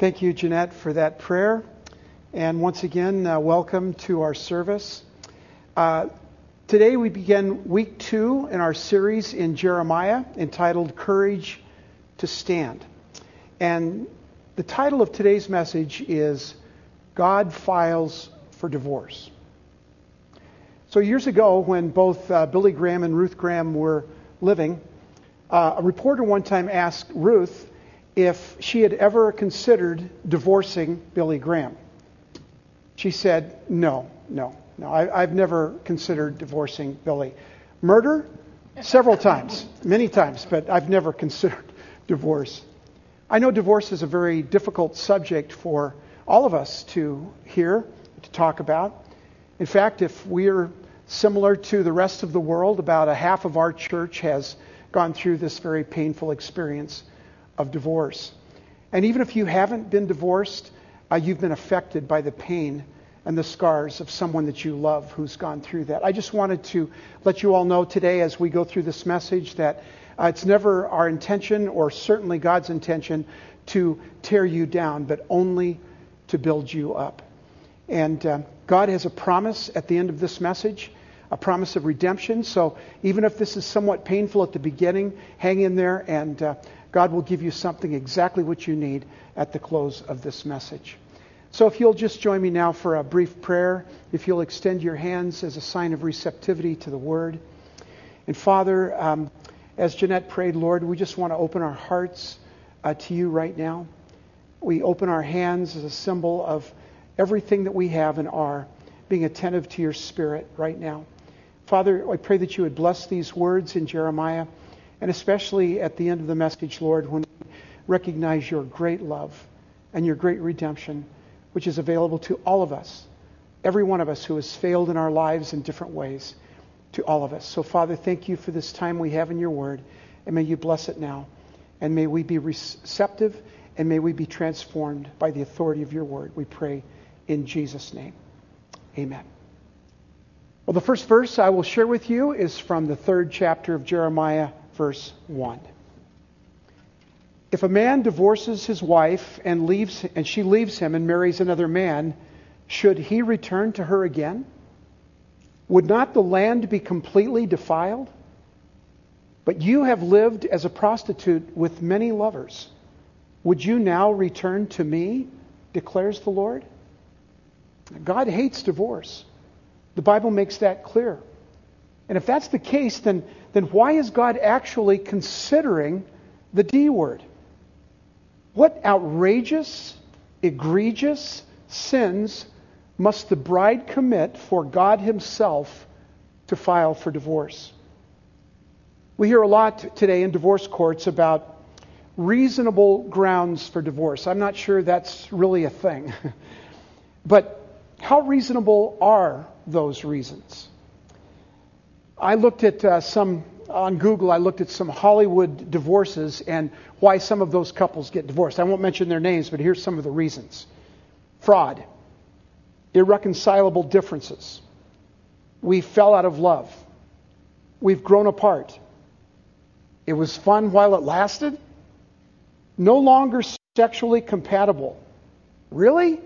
Thank you, Jeanette, for that prayer. And once again, uh, welcome to our service. Uh, today we begin week two in our series in Jeremiah entitled Courage to Stand. And the title of today's message is God Files for Divorce. So, years ago, when both uh, Billy Graham and Ruth Graham were living, uh, a reporter one time asked Ruth if she had ever considered divorcing Billy Graham. She said, No, no, no. I, have never considered divorcing Billy. Murder? Several times, many times, but I've never considered divorce. I know divorce is a very difficult subject for all of us to hear, to talk about. In fact, if we're similar to the rest of the world, about a half of our church has gone through this very painful experience of divorce. And even if you haven't been divorced, uh, you've been affected by the pain and the scars of someone that you love who's gone through that. I just wanted to let you all know today as we go through this message that uh, it's never our intention or certainly God's intention to tear you down, but only to build you up. And uh, God has a promise at the end of this message a promise of redemption. So even if this is somewhat painful at the beginning, hang in there, and uh, God will give you something exactly what you need at the close of this message. So if you'll just join me now for a brief prayer, if you'll extend your hands as a sign of receptivity to the word. And Father, um, as Jeanette prayed, Lord, we just want to open our hearts uh, to you right now. We open our hands as a symbol of everything that we have and are, being attentive to your spirit right now. Father, I pray that you would bless these words in Jeremiah, and especially at the end of the message, Lord, when we recognize your great love and your great redemption, which is available to all of us, every one of us who has failed in our lives in different ways, to all of us. So, Father, thank you for this time we have in your word, and may you bless it now. And may we be receptive, and may we be transformed by the authority of your word. We pray in Jesus' name. Amen. Well, the first verse I will share with you is from the third chapter of Jeremiah, verse 1. If a man divorces his wife and leaves and she leaves him and marries another man, should he return to her again? Would not the land be completely defiled? But you have lived as a prostitute with many lovers. Would you now return to me? declares the Lord. God hates divorce. The Bible makes that clear. And if that's the case, then, then why is God actually considering the D word? What outrageous, egregious sins must the bride commit for God Himself to file for divorce? We hear a lot today in divorce courts about reasonable grounds for divorce. I'm not sure that's really a thing. but how reasonable are those reasons? I looked at uh, some on Google, I looked at some Hollywood divorces and why some of those couples get divorced. I won't mention their names, but here's some of the reasons fraud, irreconcilable differences, we fell out of love, we've grown apart, it was fun while it lasted, no longer sexually compatible. Really?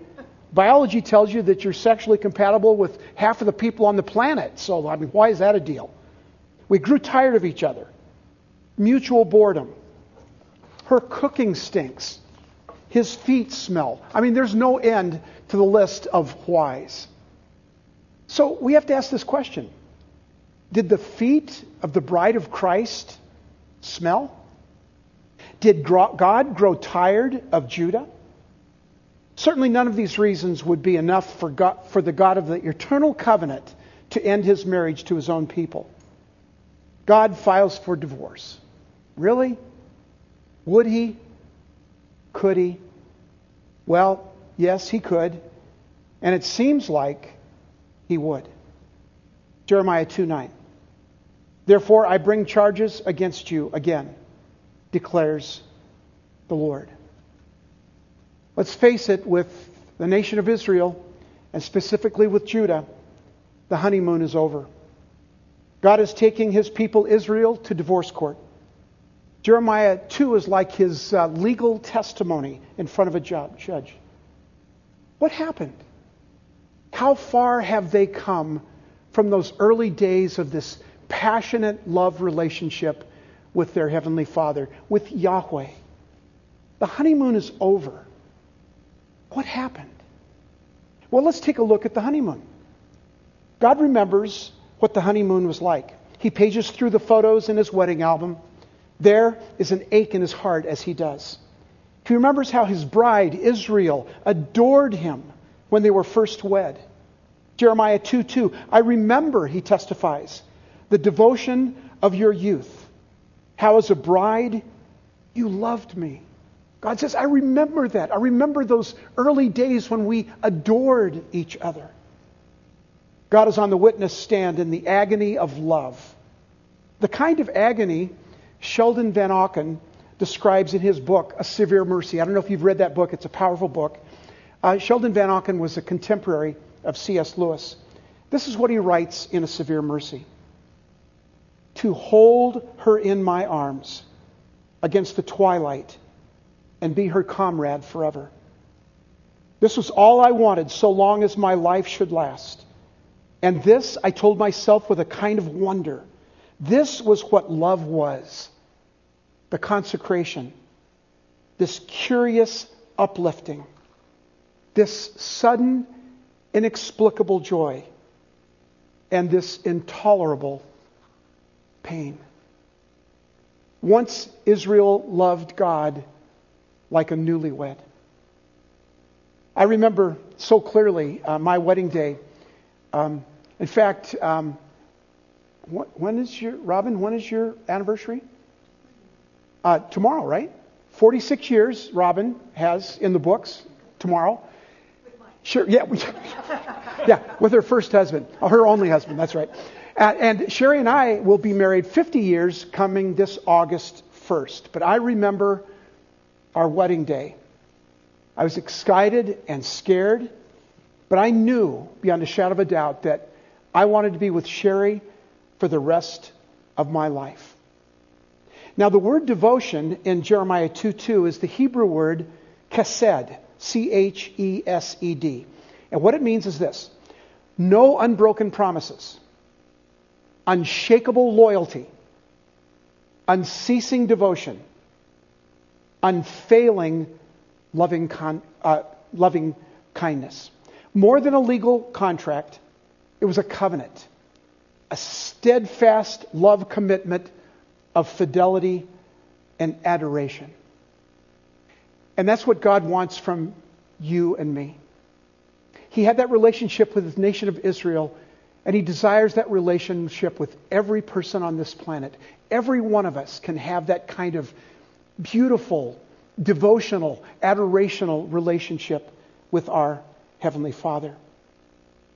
Biology tells you that you're sexually compatible with half of the people on the planet. So, I mean, why is that a deal? We grew tired of each other. Mutual boredom. Her cooking stinks. His feet smell. I mean, there's no end to the list of whys. So we have to ask this question Did the feet of the bride of Christ smell? Did God grow tired of Judah? Certainly, none of these reasons would be enough for, God, for the God of the eternal covenant to end his marriage to his own people. God files for divorce. Really? Would he? Could he? Well, yes, he could. And it seems like he would. Jeremiah 2 9. Therefore, I bring charges against you again, declares the Lord. Let's face it, with the nation of Israel, and specifically with Judah, the honeymoon is over. God is taking his people Israel to divorce court. Jeremiah 2 is like his uh, legal testimony in front of a judge. What happened? How far have they come from those early days of this passionate love relationship with their Heavenly Father, with Yahweh? The honeymoon is over. What happened? Well, let's take a look at the honeymoon. God remembers what the honeymoon was like. He pages through the photos in his wedding album. There is an ache in his heart as he does. He remembers how his bride, Israel, adored him when they were first wed. Jeremiah 2 2. I remember, he testifies, the devotion of your youth. How, as a bride, you loved me. God says, I remember that. I remember those early days when we adored each other. God is on the witness stand in the agony of love. The kind of agony Sheldon Vanauken describes in his book, A Severe Mercy. I don't know if you've read that book, it's a powerful book. Uh, Sheldon Vanauken was a contemporary of C.S. Lewis. This is what he writes in A Severe Mercy To hold her in my arms against the twilight and be her comrade forever. This was all I wanted so long as my life should last. And this, I told myself with a kind of wonder. This was what love was the consecration, this curious uplifting, this sudden, inexplicable joy, and this intolerable pain. Once Israel loved God like a newlywed. I remember so clearly uh, my wedding day. Um, in fact, um, when is your, Robin, when is your anniversary? Uh, tomorrow, right? 46 years, Robin has in the books tomorrow. Sure, yeah, yeah, with her first husband, her only husband, that's right. Uh, and Sherry and I will be married 50 years coming this August 1st. But I remember our wedding day. I was excited and scared, but I knew beyond a shadow of a doubt that I wanted to be with Sherry for the rest of my life. Now, the word devotion in Jeremiah 2 2 is the Hebrew word chesed, C H E S E D. And what it means is this no unbroken promises, unshakable loyalty, unceasing devotion unfailing loving, con, uh, loving kindness. More than a legal contract, it was a covenant, a steadfast love commitment of fidelity and adoration. And that's what God wants from you and me. He had that relationship with the nation of Israel, and He desires that relationship with every person on this planet. Every one of us can have that kind of beautiful, devotional, adorational relationship with our Heavenly Father.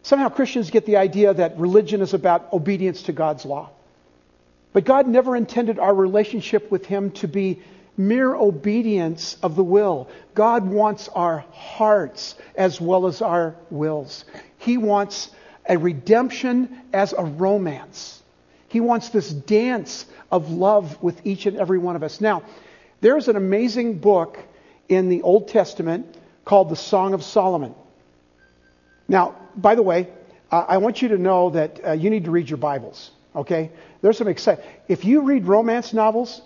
Somehow Christians get the idea that religion is about obedience to God's law. But God never intended our relationship with Him to be mere obedience of the will. God wants our hearts as well as our wills. He wants a redemption as a romance. He wants this dance of love with each and every one of us. Now, there's an amazing book in the Old Testament called the Song of Solomon. Now, by the way, uh, I want you to know that uh, you need to read your Bibles. Okay? There's some exciting. If you read romance novels,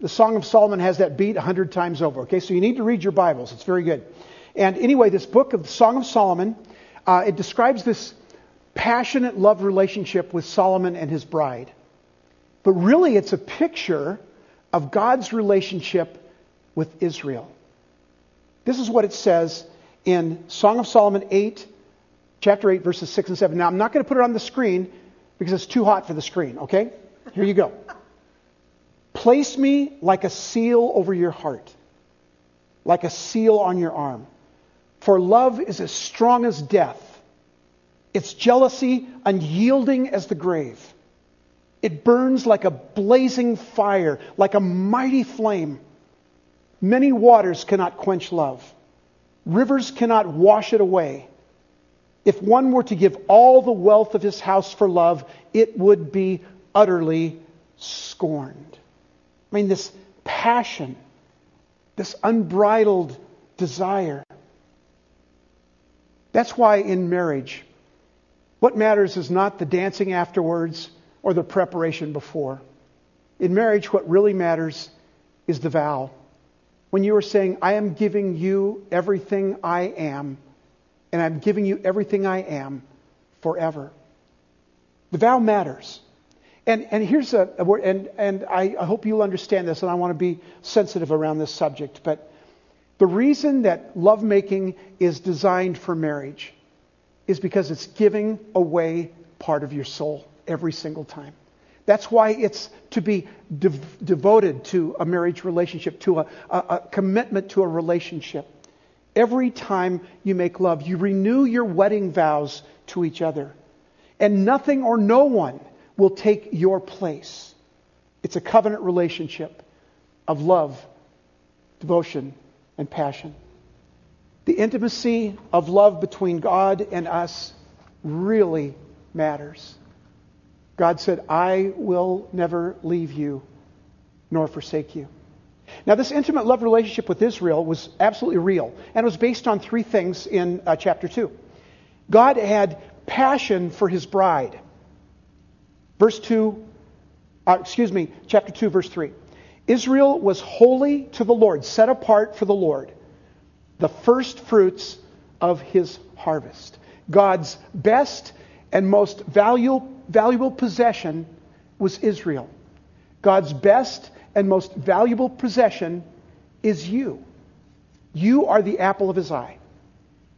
the Song of Solomon has that beat a hundred times over. Okay, so you need to read your Bibles. It's very good. And anyway, this book of the Song of Solomon, uh, it describes this passionate love relationship with Solomon and his bride. But really, it's a picture of God's relationship with Israel. This is what it says in Song of Solomon 8, chapter 8, verses 6 and 7. Now, I'm not going to put it on the screen because it's too hot for the screen, okay? Here you go. Place me like a seal over your heart, like a seal on your arm. For love is as strong as death, its jealousy unyielding as the grave. It burns like a blazing fire, like a mighty flame. Many waters cannot quench love. Rivers cannot wash it away. If one were to give all the wealth of his house for love, it would be utterly scorned. I mean, this passion, this unbridled desire. That's why in marriage, what matters is not the dancing afterwards or the preparation before. In marriage, what really matters is the vow. When you are saying, I am giving you everything I am, and I'm giving you everything I am forever. The vow matters. And, and here's a, a word, and, and I, I hope you'll understand this, and I want to be sensitive around this subject. But the reason that lovemaking is designed for marriage is because it's giving away part of your soul every single time. That's why it's to be de- devoted to a marriage relationship, to a, a, a commitment to a relationship. Every time you make love, you renew your wedding vows to each other. And nothing or no one will take your place. It's a covenant relationship of love, devotion, and passion. The intimacy of love between God and us really matters. God said, I will never leave you nor forsake you. Now, this intimate love relationship with Israel was absolutely real, and was based on three things in uh, chapter 2. God had passion for his bride. Verse 2, uh, excuse me, chapter 2, verse 3. Israel was holy to the Lord, set apart for the Lord, the first fruits of his harvest. God's best and most valuable, valuable possession was Israel. God's best and most valuable possession is you. You are the apple of his eye.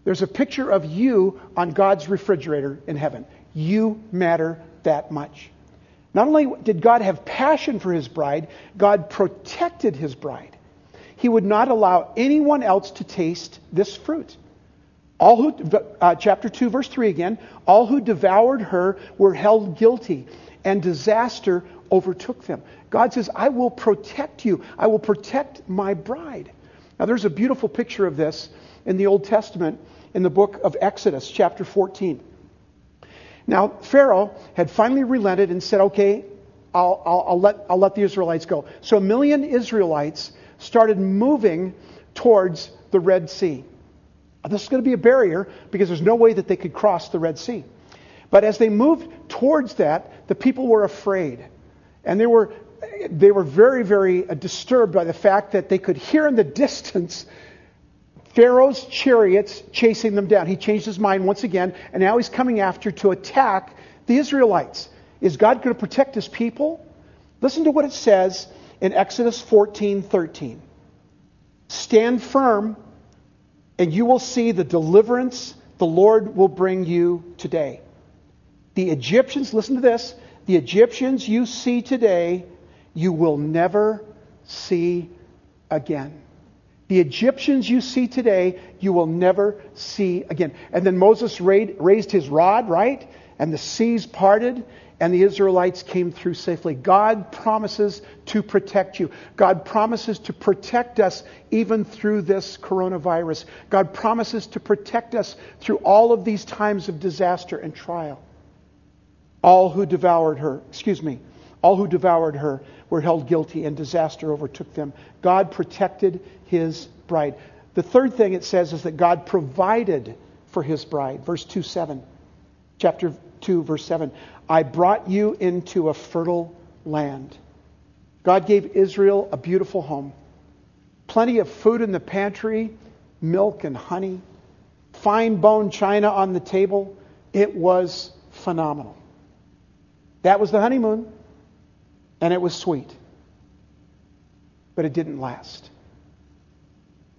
There's a picture of you on God's refrigerator in heaven. You matter that much. Not only did God have passion for his bride, God protected his bride. He would not allow anyone else to taste this fruit. All who, uh, chapter 2, verse 3 again, all who devoured her were held guilty, and disaster overtook them. God says, I will protect you. I will protect my bride. Now, there's a beautiful picture of this in the Old Testament in the book of Exodus, chapter 14. Now, Pharaoh had finally relented and said, okay, I'll, I'll, I'll, let, I'll let the Israelites go. So a million Israelites started moving towards the Red Sea. This is going to be a barrier because there's no way that they could cross the Red Sea. But as they moved towards that, the people were afraid. And they were, they were very, very uh, disturbed by the fact that they could hear in the distance Pharaoh's chariots chasing them down. He changed his mind once again, and now he's coming after to attack the Israelites. Is God going to protect his people? Listen to what it says in Exodus 14 13. Stand firm, and you will see the deliverance the Lord will bring you today. The Egyptians, listen to this, the Egyptians you see today, you will never see again. The Egyptians you see today, you will never see again. And then Moses raised his rod, right? And the seas parted, and the Israelites came through safely. God promises to protect you. God promises to protect us even through this coronavirus. God promises to protect us through all of these times of disaster and trial. All who devoured her, excuse me, all who devoured her were held guilty and disaster overtook them. God protected his bride. The third thing it says is that God provided for his bride. Verse 2 7. Chapter 2, verse 7. I brought you into a fertile land. God gave Israel a beautiful home. Plenty of food in the pantry, milk and honey, fine bone china on the table. It was phenomenal. That was the honeymoon, and it was sweet. But it didn't last.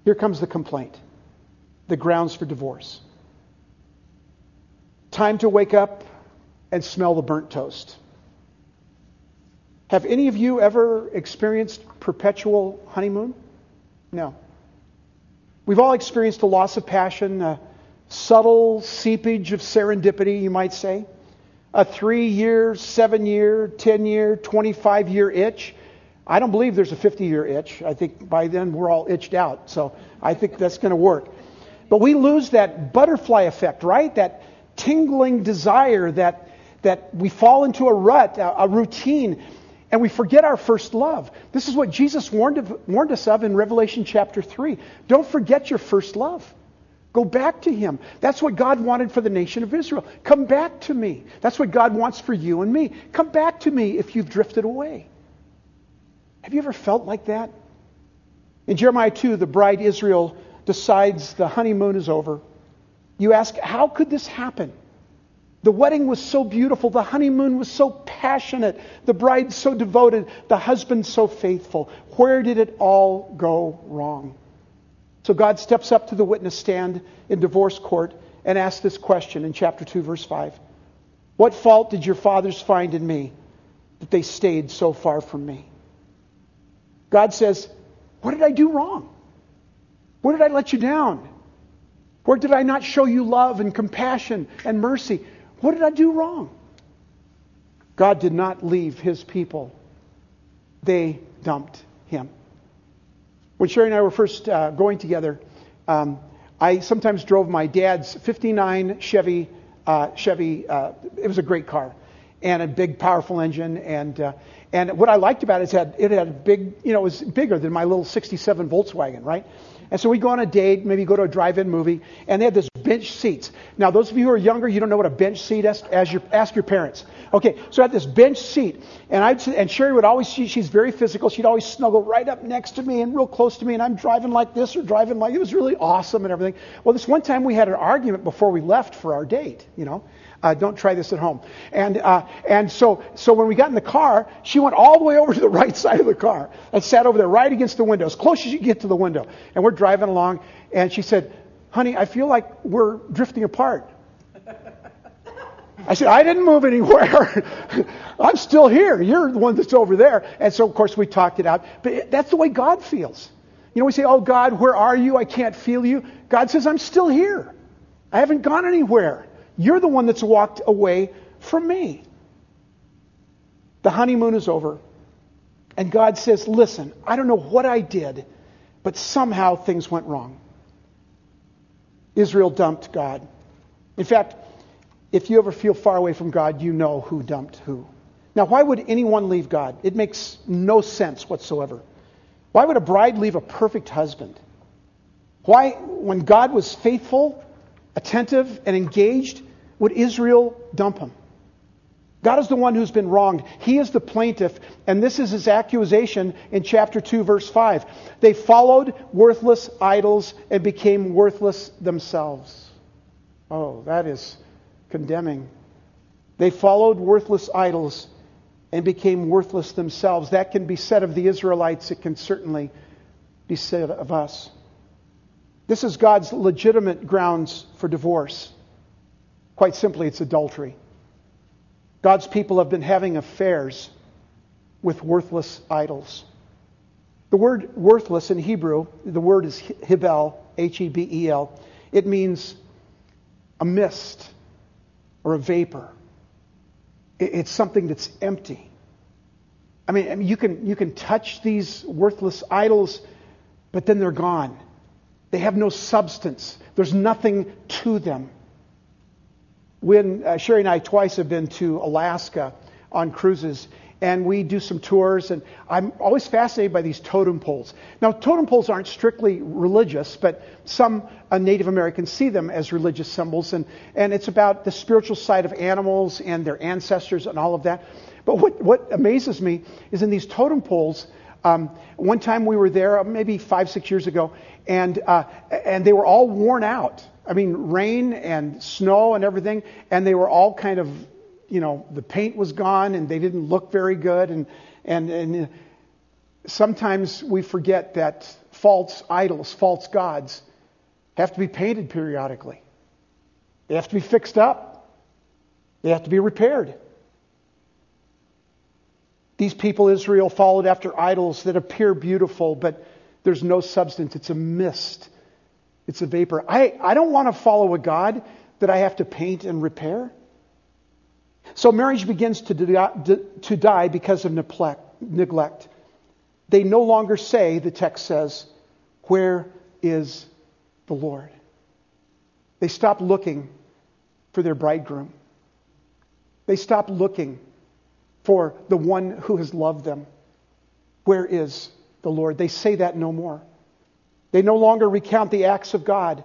Here comes the complaint, the grounds for divorce. Time to wake up and smell the burnt toast. Have any of you ever experienced perpetual honeymoon? No. We've all experienced a loss of passion, a subtle seepage of serendipity, you might say, a three year, seven year, 10 year, 25 year itch I don't believe there's a 50 year itch. I think by then we're all itched out. So I think that's going to work. But we lose that butterfly effect, right? That tingling desire that, that we fall into a rut, a, a routine. And we forget our first love. This is what Jesus warned, of, warned us of in Revelation chapter 3. Don't forget your first love. Go back to Him. That's what God wanted for the nation of Israel. Come back to me. That's what God wants for you and me. Come back to me if you've drifted away. Have you ever felt like that? In Jeremiah 2, the bride Israel decides the honeymoon is over. You ask, how could this happen? The wedding was so beautiful. The honeymoon was so passionate. The bride so devoted. The husband so faithful. Where did it all go wrong? So God steps up to the witness stand in divorce court and asks this question in chapter 2, verse 5. What fault did your fathers find in me that they stayed so far from me? God says, What did I do wrong? Where did I let you down? Where did I not show you love and compassion and mercy? What did I do wrong? God did not leave his people, they dumped him. When Sherry and I were first uh, going together, um, I sometimes drove my dad's 59 Chevy. Uh, Chevy, uh, it was a great car, and a big, powerful engine. And uh, and what I liked about it is that it had a big, you know, it was bigger than my little 67 Volkswagen, right? And so we go on a date, maybe go to a drive-in movie, and they have this bench seats. Now, those of you who are younger, you don't know what a bench seat is. As your, ask your parents. Okay, so I had this bench seat, and I and Sherry would always she, she's very physical. She'd always snuggle right up next to me and real close to me, and I'm driving like this or driving like it was really awesome and everything. Well, this one time we had an argument before we left for our date, you know. Uh, don't try this at home. And uh, and so so when we got in the car, she went all the way over to the right side of the car and sat over there right against the window, as close as you get to the window. And we're driving along, and she said, "Honey, I feel like we're drifting apart." I said, I didn't move anywhere. I'm still here. You're the one that's over there. And so, of course, we talked it out. But that's the way God feels. You know, we say, Oh, God, where are you? I can't feel you. God says, I'm still here. I haven't gone anywhere. You're the one that's walked away from me. The honeymoon is over. And God says, Listen, I don't know what I did, but somehow things went wrong. Israel dumped God. In fact, if you ever feel far away from God, you know who dumped who. Now, why would anyone leave God? It makes no sense whatsoever. Why would a bride leave a perfect husband? Why, when God was faithful, attentive, and engaged, would Israel dump him? God is the one who's been wronged. He is the plaintiff, and this is his accusation in chapter 2, verse 5. They followed worthless idols and became worthless themselves. Oh, that is condemning. They followed worthless idols and became worthless themselves. That can be said of the Israelites, it can certainly be said of us. This is God's legitimate grounds for divorce. Quite simply, it's adultery. God's people have been having affairs with worthless idols. The word worthless in Hebrew, the word is hebel, H E B E L. It means a mist or a vapor. It's something that's empty. I mean, you, can, you can touch these worthless idols, but then they're gone. They have no substance, there's nothing to them. When uh, Sherry and I twice have been to Alaska on cruises, and we do some tours, and I'm always fascinated by these totem poles. Now, totem poles aren't strictly religious, but some uh, Native Americans see them as religious symbols, and, and it's about the spiritual side of animals and their ancestors and all of that. But what, what amazes me is in these totem poles, um, one time we were there, uh, maybe five, six years ago, and, uh, and they were all worn out. I mean, rain and snow and everything, and they were all kind of, you know, the paint was gone and they didn't look very good. And, and, and uh, sometimes we forget that false idols, false gods, have to be painted periodically. They have to be fixed up. They have to be repaired. These people, Israel, followed after idols that appear beautiful, but there's no substance. It's a mist. It's a vapor. I, I don't want to follow a God that I have to paint and repair. So marriage begins to, to die because of neglect. They no longer say, the text says, Where is the Lord? They stop looking for their bridegroom. They stop looking for the one who has loved them. Where is the Lord? They say that no more. They no longer recount the acts of God,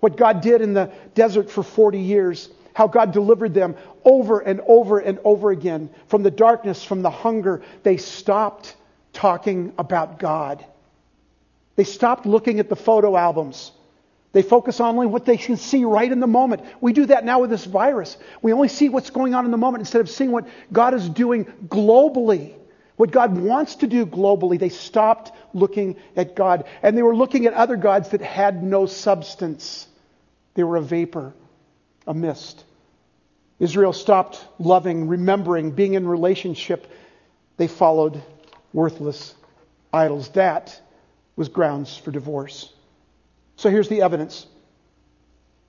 what God did in the desert for 40 years, how God delivered them over and over and over again from the darkness, from the hunger. They stopped talking about God. They stopped looking at the photo albums. They focus only on what they can see right in the moment. We do that now with this virus. We only see what's going on in the moment instead of seeing what God is doing globally. What God wants to do globally. They stopped looking at God. And they were looking at other gods that had no substance. They were a vapor, a mist. Israel stopped loving, remembering, being in relationship. They followed worthless idols. That was grounds for divorce. So here's the evidence.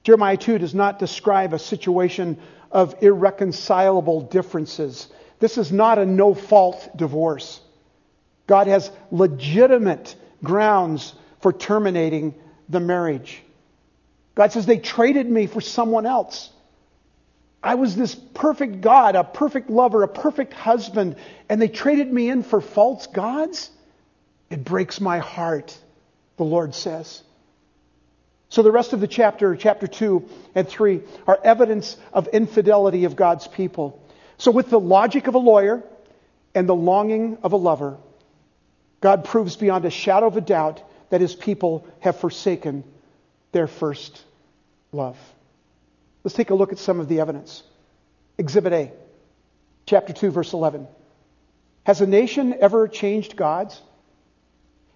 Jeremiah 2 does not describe a situation of irreconcilable differences. This is not a no fault divorce. God has legitimate grounds for terminating the marriage. God says, They traded me for someone else. I was this perfect God, a perfect lover, a perfect husband, and they traded me in for false gods? It breaks my heart, the Lord says. So the rest of the chapter, chapter 2 and 3, are evidence of infidelity of God's people. So with the logic of a lawyer and the longing of a lover, God proves beyond a shadow of a doubt that his people have forsaken their first love. Let's take a look at some of the evidence. Exhibit A, chapter 2, verse 11. Has a nation ever changed gods?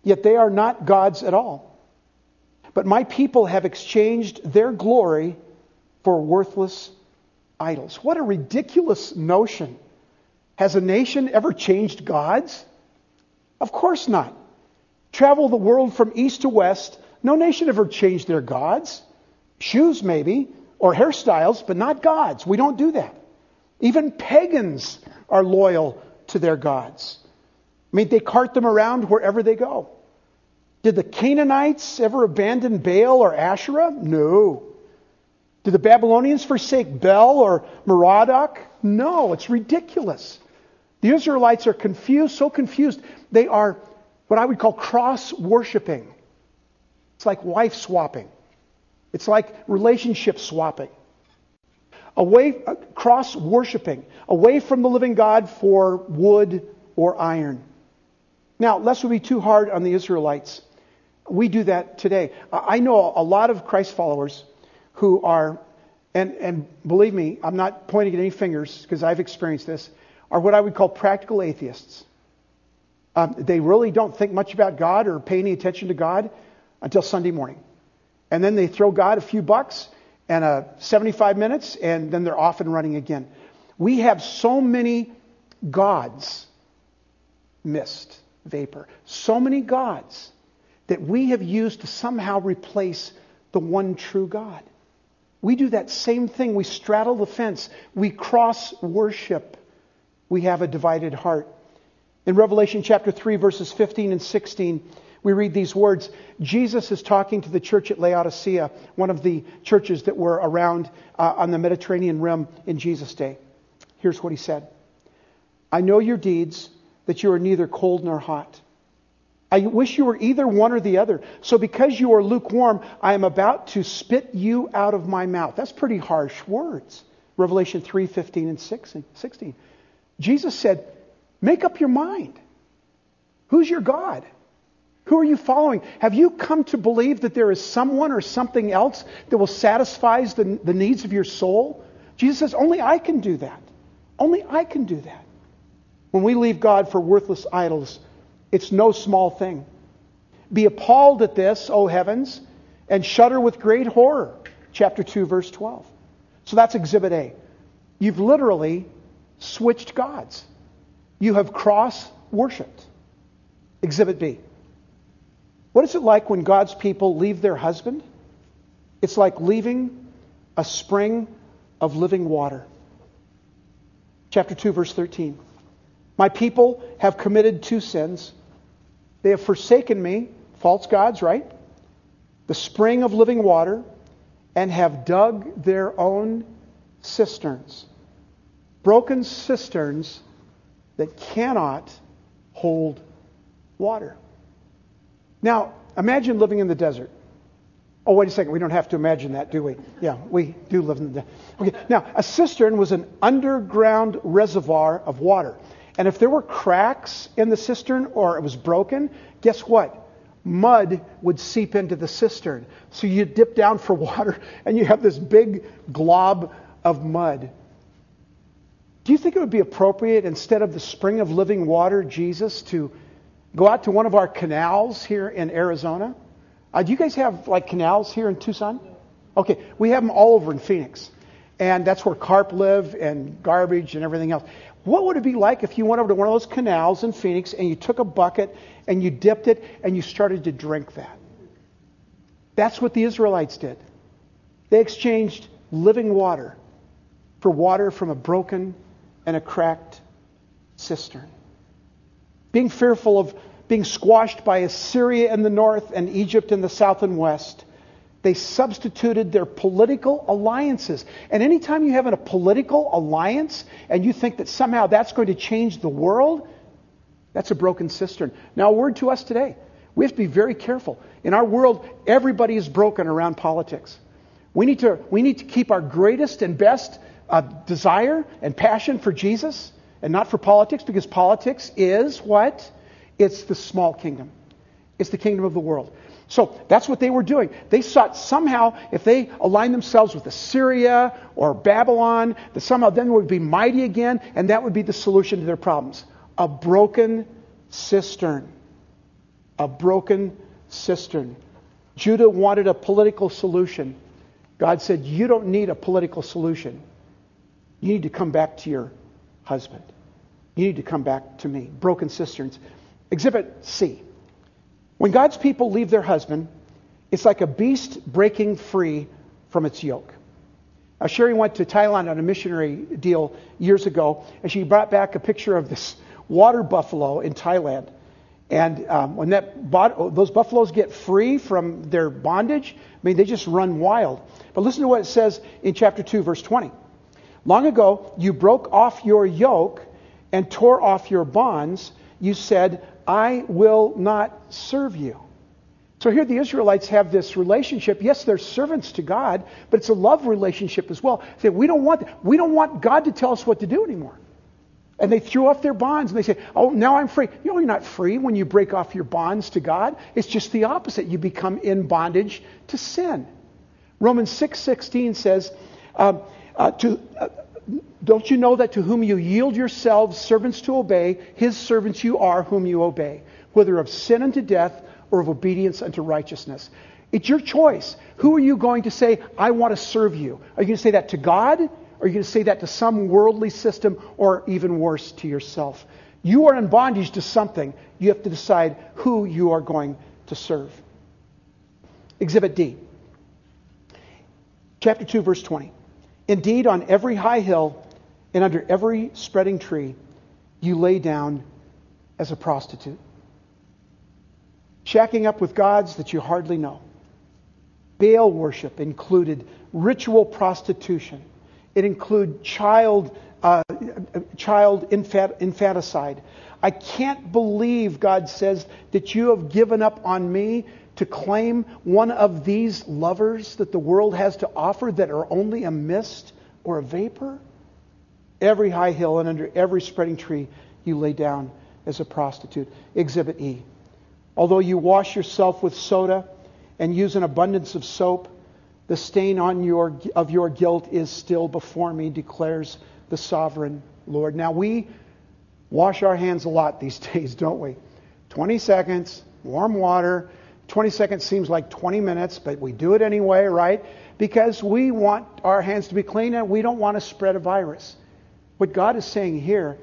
Yet they are not gods at all. But my people have exchanged their glory for worthless idols. What a ridiculous notion. Has a nation ever changed gods? Of course not. Travel the world from east to west. No nation ever changed their gods. Shoes, maybe, or hairstyles, but not gods. We don't do that. Even pagans are loyal to their gods. I mean, they cart them around wherever they go. Did the Canaanites ever abandon Baal or Asherah? No. Did the Babylonians forsake Bel or Merodach? No, it's ridiculous. The Israelites are confused, so confused, they are what I would call cross worshiping. It's like wife swapping, it's like relationship swapping. Away, uh, cross worshiping, away from the living God for wood or iron. Now, lest we be too hard on the Israelites, we do that today. I know a lot of Christ followers who are, and, and believe me, I'm not pointing at any fingers because I've experienced this, are what I would call practical atheists. Um, they really don't think much about God or pay any attention to God until Sunday morning. And then they throw God a few bucks and uh, 75 minutes, and then they're off and running again. We have so many gods, mist, vapor, so many gods that we have used to somehow replace the one true God. We do that same thing. We straddle the fence. We cross worship. We have a divided heart. In Revelation chapter 3, verses 15 and 16, we read these words. Jesus is talking to the church at Laodicea, one of the churches that were around uh, on the Mediterranean rim in Jesus' day. Here's what he said I know your deeds, that you are neither cold nor hot. I wish you were either one or the other. So because you are lukewarm, I am about to spit you out of my mouth. That's pretty harsh words. Revelation 3 15 and 16. Jesus said, Make up your mind. Who's your God? Who are you following? Have you come to believe that there is someone or something else that will satisfy the, the needs of your soul? Jesus says, Only I can do that. Only I can do that. When we leave God for worthless idols, it's no small thing. Be appalled at this, O heavens, and shudder with great horror. Chapter 2, verse 12. So that's exhibit A. You've literally switched gods. You have cross worshiped. Exhibit B. What is it like when God's people leave their husband? It's like leaving a spring of living water. Chapter 2, verse 13. My people have committed two sins. They have forsaken me, false gods, right? The spring of living water, and have dug their own cisterns. Broken cisterns that cannot hold water. Now, imagine living in the desert. Oh, wait a second. We don't have to imagine that, do we? Yeah, we do live in the desert. Okay, now, a cistern was an underground reservoir of water. And if there were cracks in the cistern or it was broken, guess what? Mud would seep into the cistern. So you dip down for water and you have this big glob of mud. Do you think it would be appropriate, instead of the spring of living water, Jesus, to go out to one of our canals here in Arizona? Uh, do you guys have like canals here in Tucson? Okay, we have them all over in Phoenix. And that's where carp live and garbage and everything else. What would it be like if you went over to one of those canals in Phoenix and you took a bucket and you dipped it and you started to drink that? That's what the Israelites did. They exchanged living water for water from a broken and a cracked cistern. Being fearful of being squashed by Assyria in the north and Egypt in the south and west, they substituted their political alliances. And anytime you have a political alliance and you think that somehow that's going to change the world, that's a broken cistern. Now, a word to us today. We have to be very careful. In our world, everybody is broken around politics. We need to, we need to keep our greatest and best uh, desire and passion for Jesus and not for politics because politics is what? It's the small kingdom. It's the kingdom of the world. So that's what they were doing. They sought somehow, if they aligned themselves with Assyria or Babylon, that somehow then would be mighty again, and that would be the solution to their problems. A broken cistern. A broken cistern. Judah wanted a political solution. God said, You don't need a political solution. You need to come back to your husband. You need to come back to me. Broken cisterns. Exhibit C. When God's people leave their husband, it's like a beast breaking free from its yoke. Now, Sherry went to Thailand on a missionary deal years ago, and she brought back a picture of this water buffalo in Thailand. And um, when that those buffaloes get free from their bondage, I mean, they just run wild. But listen to what it says in chapter 2, verse 20. Long ago, you broke off your yoke and tore off your bonds. You said, I will not serve you. So here the Israelites have this relationship. Yes, they're servants to God, but it's a love relationship as well. They say, we don't want we don't want God to tell us what to do anymore. And they threw off their bonds and they say, Oh, now I'm free. You know, you're not free when you break off your bonds to God. It's just the opposite. You become in bondage to sin. Romans 6:16 says, uh, uh, to, uh, don't you know that to whom you yield yourselves servants to obey, his servants you are whom you obey, whether of sin unto death or of obedience unto righteousness? It's your choice. Who are you going to say, I want to serve you? Are you going to say that to God? Or are you going to say that to some worldly system or even worse, to yourself? You are in bondage to something. You have to decide who you are going to serve. Exhibit D. Chapter 2, verse 20. Indeed, on every high hill and under every spreading tree, you lay down as a prostitute, shacking up with gods that you hardly know. Baal worship included ritual prostitution. It included child, uh, child infant, infanticide. I can't believe, God says, that you have given up on me to claim one of these lovers that the world has to offer that are only a mist or a vapor? Every high hill and under every spreading tree you lay down as a prostitute. Exhibit E. Although you wash yourself with soda and use an abundance of soap, the stain on your, of your guilt is still before me, declares the sovereign Lord. Now, we wash our hands a lot these days, don't we? 20 seconds, warm water, 20 seconds seems like 20 minutes, but we do it anyway, right? Because we want our hands to be clean and we don't want to spread a virus. What God is saying here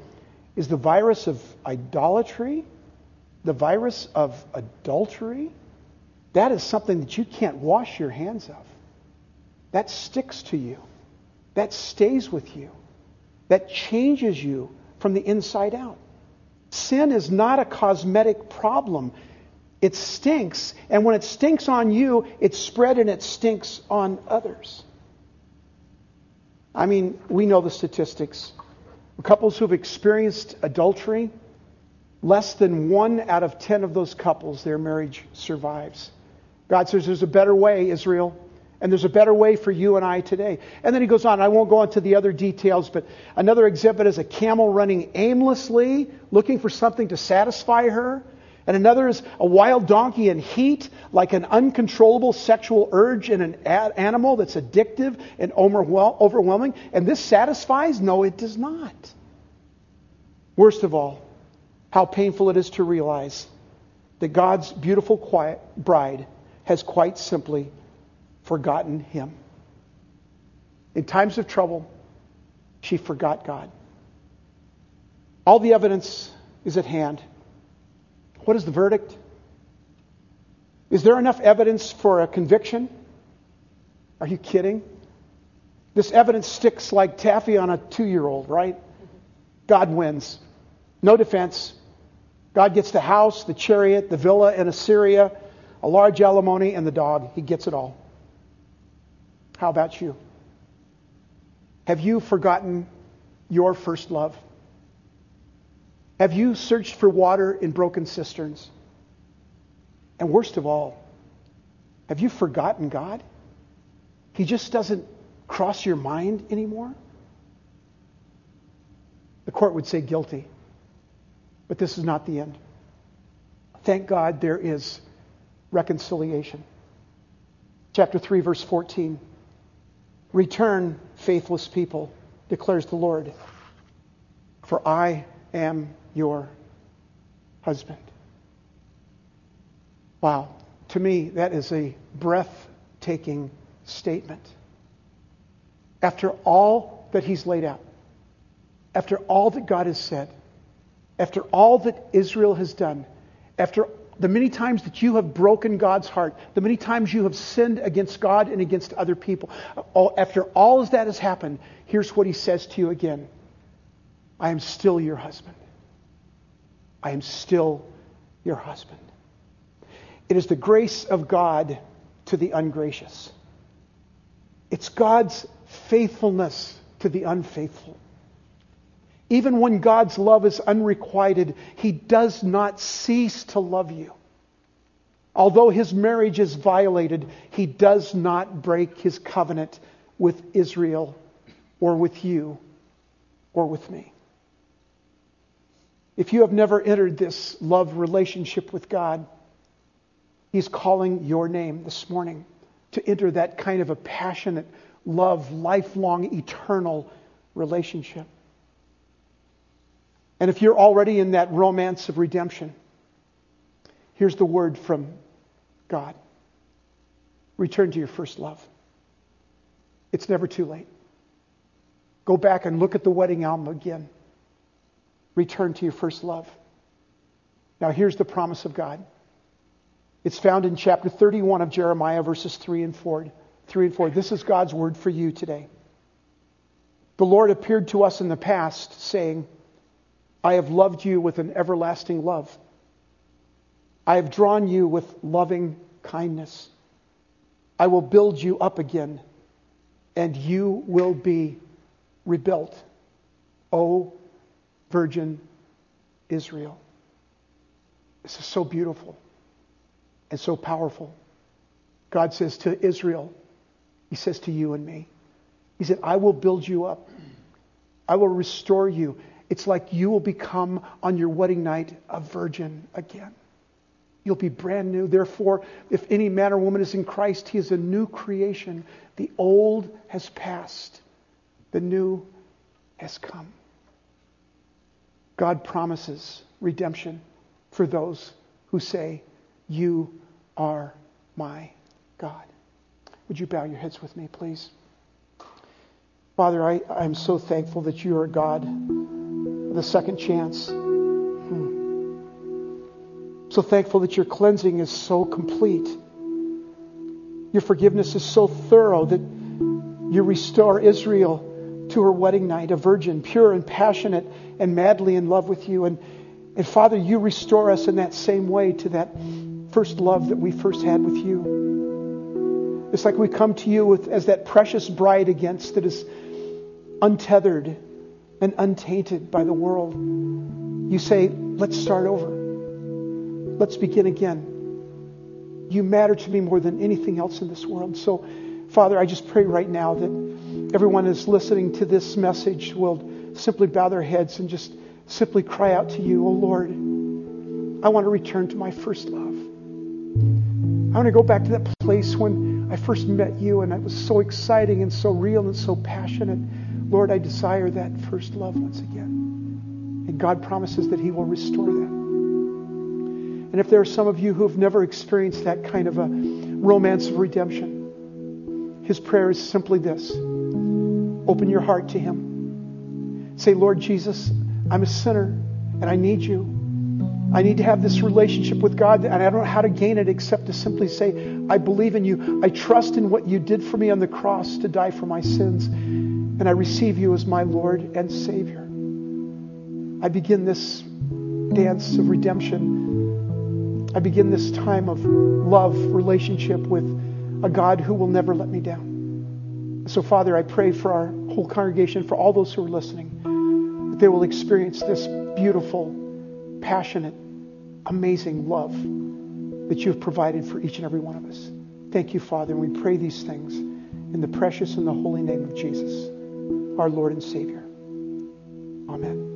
is the virus of idolatry, the virus of adultery. That is something that you can't wash your hands of. That sticks to you. That stays with you. That changes you from the inside out. Sin is not a cosmetic problem. It stinks, and when it stinks on you, it's spread and it stinks on others. I mean, we know the statistics. couples who've experienced adultery, less than one out of ten of those couples, their marriage survives. God says there's a better way, Israel, and there's a better way for you and I today. And then he goes on, I won't go into the other details, but another exhibit is a camel running aimlessly, looking for something to satisfy her. And another is a wild donkey in heat, like an uncontrollable sexual urge in an animal that's addictive and overwhelming. And this satisfies? No, it does not. Worst of all, how painful it is to realize that God's beautiful quiet bride has quite simply forgotten him. In times of trouble, she forgot God. All the evidence is at hand. What is the verdict? Is there enough evidence for a conviction? Are you kidding? This evidence sticks like taffy on a two year old, right? God wins. No defense. God gets the house, the chariot, the villa in Assyria, a large alimony, and the dog. He gets it all. How about you? Have you forgotten your first love? Have you searched for water in broken cisterns? And worst of all, have you forgotten God? He just doesn't cross your mind anymore? The court would say guilty. But this is not the end. Thank God there is reconciliation. Chapter 3, verse 14. Return, faithless people, declares the Lord, for I am your husband. Wow. To me, that is a breathtaking statement. After all that he's laid out, after all that God has said, after all that Israel has done, after the many times that you have broken God's heart, the many times you have sinned against God and against other people, after all of that has happened, here's what he says to you again I am still your husband. I am still your husband. It is the grace of God to the ungracious. It's God's faithfulness to the unfaithful. Even when God's love is unrequited, He does not cease to love you. Although His marriage is violated, He does not break His covenant with Israel or with you or with me. If you have never entered this love relationship with God, He's calling your name this morning to enter that kind of a passionate love, lifelong, eternal relationship. And if you're already in that romance of redemption, here's the word from God return to your first love. It's never too late. Go back and look at the wedding album again. Return to your first love. Now, here's the promise of God. It's found in chapter 31 of Jeremiah, verses 3 and 4. 3 and 4. This is God's word for you today. The Lord appeared to us in the past, saying, I have loved you with an everlasting love. I have drawn you with loving kindness. I will build you up again, and you will be rebuilt. O Virgin Israel. This is so beautiful and so powerful. God says to Israel, He says to you and me, He said, I will build you up. I will restore you. It's like you will become on your wedding night a virgin again. You'll be brand new. Therefore, if any man or woman is in Christ, he is a new creation. The old has passed, the new has come. God promises redemption for those who say, You are my God. Would you bow your heads with me, please? Father, I, I'm so thankful that you are God the second chance. Hmm. So thankful that your cleansing is so complete. Your forgiveness is so thorough that you restore Israel to her wedding night, a virgin, pure and passionate and madly in love with you. And, and Father, you restore us in that same way to that first love that we first had with you. It's like we come to you with, as that precious bride against that is untethered and untainted by the world. You say, let's start over. Let's begin again. You matter to me more than anything else in this world. So, Father, I just pray right now that everyone is listening to this message will simply bow their heads and just simply cry out to you, Oh Lord, I want to return to my first love. I want to go back to that place when I first met you and it was so exciting and so real and so passionate. Lord, I desire that first love once again. And God promises that He will restore that. And if there are some of you who have never experienced that kind of a romance of redemption, His prayer is simply this open your heart to Him. Say, Lord Jesus, I'm a sinner and I need you. I need to have this relationship with God, and I don't know how to gain it except to simply say, I believe in you. I trust in what you did for me on the cross to die for my sins, and I receive you as my Lord and Savior. I begin this dance of redemption. I begin this time of love relationship with a God who will never let me down. So, Father, I pray for our whole congregation, for all those who are listening, that they will experience this beautiful, passionate, amazing love that you have provided for each and every one of us. Thank you, Father, and we pray these things in the precious and the holy name of Jesus, our Lord and Savior. Amen.